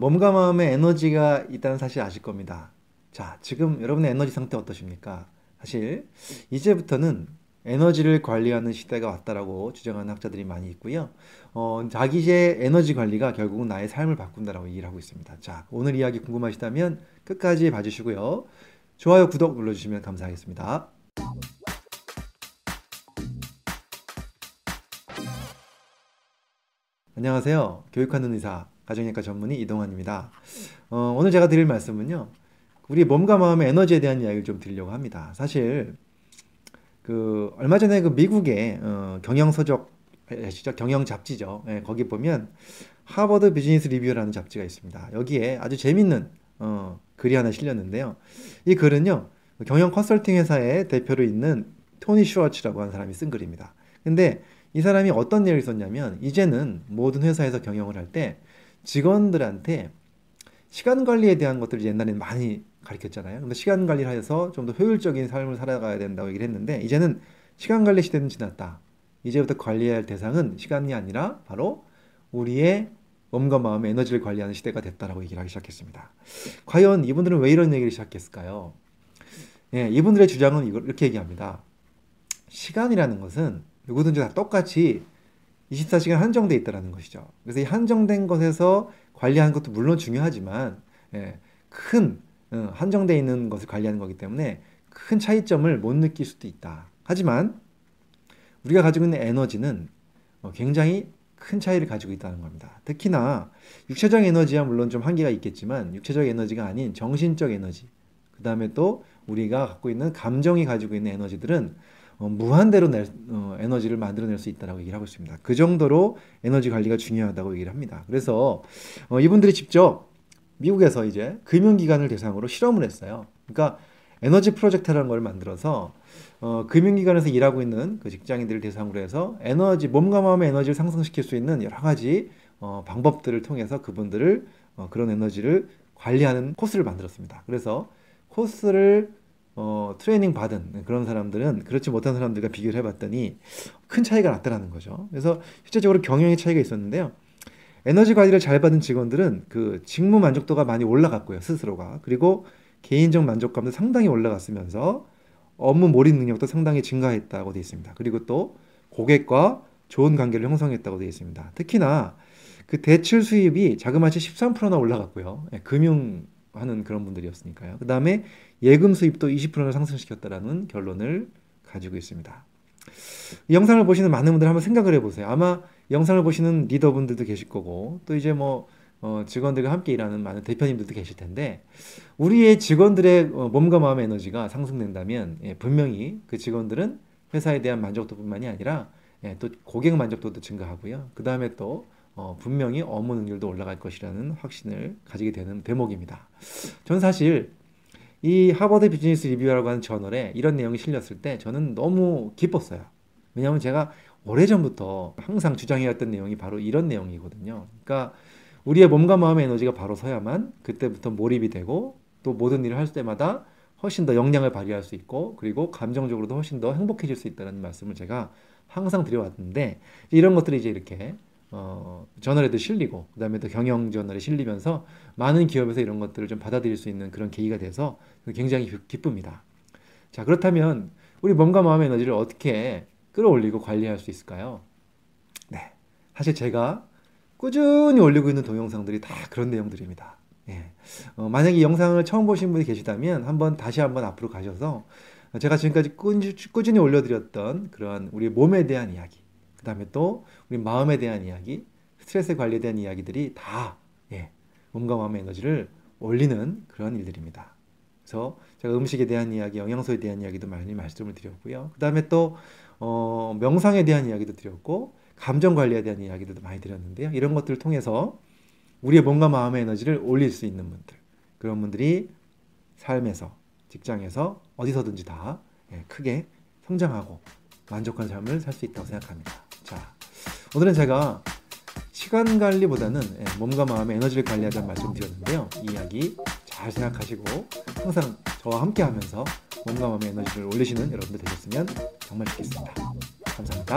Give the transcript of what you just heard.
몸과 마음에 에너지가 있다는 사실 아실 겁니다. 자, 지금 여러분의 에너지 상태 어떠십니까? 사실 이제부터는 에너지를 관리하는 시대가 왔다라고 주장하는 학자들이 많이 있고요. 어, 자기의 에너지 관리가 결국은 나의 삶을 바꾼다라고 얘기를 하고 있습니다. 자, 오늘 이야기 궁금하시다면 끝까지 봐주시고요. 좋아요, 구독 눌러주시면 감사하겠습니다. 안녕하세요. 교육하는 의사, 가정의학과 전문의 이동환입니다. 어, 오늘 제가 드릴 말씀은요. 우리 몸과 마음의 에너지에 대한 이야기를 좀 드리려고 합니다. 사실 그 얼마 전에 그 미국의 어, 경영 서적 아시죠? 경영 잡지죠. 예, 거기 보면 하버드 비즈니스 리뷰라는 잡지가 있습니다. 여기에 아주 재밌는 어, 글이 하나 실렸는데요. 이 글은요. 경영 컨설팅 회사의 대표로 있는 토니 슈워츠라고 하는 사람이 쓴 글입니다. 근데 이 사람이 어떤 내용을 썼냐면 이제는 모든 회사에서 경영을 할 때 직원들한테 시간 관리에 대한 것들을 옛날에는 많이 가르쳤잖아요. 근데 시간 관리를 해서 좀 더 효율적인 삶을 살아가야 된다고 얘기를 했는데 이제는 시간 관리 시대는 지났다. 이제부터 관리해야 할 대상은 시간이 아니라 바로 우리의 몸과 마음의 에너지를 관리하는 시대가 됐다라고 얘기를 하기 시작했습니다. 과연 이분들은 왜 이런 얘기를 시작했을까요? 예, 이분들의 주장은 이렇게 얘기합니다. 시간이라는 것은 누구든지 다 똑같이 24시간 한정돼 있다라는 것이죠. 그래서 이 한정된 것에서 관리하는 것도 물론 중요하지만 예, 큰 어, 한정돼 있는 것을 관리하는 거기 때문에 큰 차이점을 못 느낄 수도 있다. 하지만 우리가 가지고 있는 에너지는 어, 굉장히 큰 차이를 가지고 있다는 겁니다. 특히나 육체적 에너지야 물론 좀 한계가 있겠지만 육체적 에너지가 아닌 정신적 에너지, 그 다음에 또 우리가 갖고 있는 감정이 가지고 있는 에너지들은 어, 무한대로 낼, 어, 에너지를 만들어낼 수 있다고 얘기를 하고 있습니다. 그 정도로 에너지 관리가 중요하다고 얘기를 합니다. 그래서 어, 이분들이 직접 미국에서 이제 금융기관을 대상으로 실험을 했어요. 그러니까 에너지 프로젝트라는 걸 만들어서 어, 금융기관에서 일하고 있는 그 직장인들을 대상으로 해서 에너지 몸과 마음의 에너지를 상승시킬 수 있는 여러 가지 어, 방법들을 통해서 그분들을 어, 그런 에너지를 관리하는 코스를 만들었습니다. 그래서 코스를 어, 트레이닝 받은 그런 사람들은 그렇지 못한 사람들과 비교를 해봤더니 큰 차이가 났다는 거죠. 그래서 실제적으로 경영의 차이가 있었는데요. 에너지 관리를 잘 받은 직원들은 그 직무 만족도가 많이 올라갔고요, 스스로가. 그리고 개인적 만족감도 상당히 올라갔으면서 업무 몰입 능력도 상당히 증가했다고 되어 있습니다. 그리고 또 고객과 좋은 관계를 형성했다고 되어 있습니다. 특히나 그 대출 수입이 자그마치 13%나 올라갔고요. 예, 금융 하는 그런 분들이었으니까요. 그 다음에 예금 수입도 20%나 상승시켰다라는 결론을 가지고 있습니다. 이 영상을 보시는 많은 분들 한번 생각을 해보세요. 아마 영상을 보시는 리더분들도 계실 거고 또 이제 뭐 어, 직원들과 함께 일하는 많은 대표님들도 계실 텐데 우리의 직원들의 어, 몸과 마음의 에너지가 상승된다면 예, 분명히 그 직원들은 회사에 대한 만족도뿐만이 아니라 예, 또 고객 만족도도 증가하고요. 그 다음에 또 어, 분명히 업무 능률도 올라갈 것이라는 확신을 가지게 되는 대목입니다. 저는 사실 이 하버드 비즈니스 리뷰라고 하는 저널에 이런 내용이 실렸을 때 저는 너무 기뻤어요. 왜냐하면 제가 오래전부터 항상 주장해왔던 내용이 바로 이런 내용이거든요. 그러니까 우리의 몸과 마음의 에너지가 바로 서야만 그때부터 몰입이 되고 또 모든 일을 할 때마다 훨씬 더 역량을 발휘할 수 있고 그리고 감정적으로도 훨씬 더 행복해질 수 있다는 말씀을 제가 항상 드려왔는데 이런 것들이 이제 이렇게 어, 저널에도 실리고 그다음에 또 경영 저널에 실리면서 많은 기업에서 이런 것들을 좀 받아들일 수 있는 그런 계기가 돼서 굉장히 기쁩니다. 자 그렇다면 우리 몸과 마음의 에너지를 어떻게 끌어올리고 관리할 수 있을까요? 네, 사실 제가 꾸준히 올리고 있는 동영상들이 다 그런 내용들입니다. 예. 어, 만약에 이 영상을 처음 보신 분이 계시다면 한번 다시 한번 앞으로 가셔서 제가 지금까지 꾸준히 올려드렸던 그러한 우리 몸에 대한 이야기 그 다음에 또 우리 마음에 대한 이야기, 스트레스 관리에 대한 이야기들이 다 예, 몸과 마음의 에너지를 올리는 그런 일들입니다. 그래서 제가 음식에 대한 이야기, 영양소에 대한 이야기도 많이 말씀을 드렸고요. 그 다음에 또 어, 명상에 대한 이야기도 드렸고 감정 관리에 대한 이야기도 많이 드렸는데요. 이런 것들을 통해서 우리의 몸과 마음의 에너지를 올릴 수 있는 분들, 그런 분들이 삶에서, 직장에서 어디서든지 다 예, 크게 성장하고 만족한 삶을 살 수 있다고 생각합니다. 자, 오늘은 제가 시간 관리보다는 예, 몸과 마음의 에너지를 관리하자는 말씀 드렸는데요. 이 이야기 잘 생각하시고 항상 저와 함께 하면서 몸과 마음의 에너지를 올리시는 여러분들 되셨으면 정말 좋겠습니다. 감사합니다.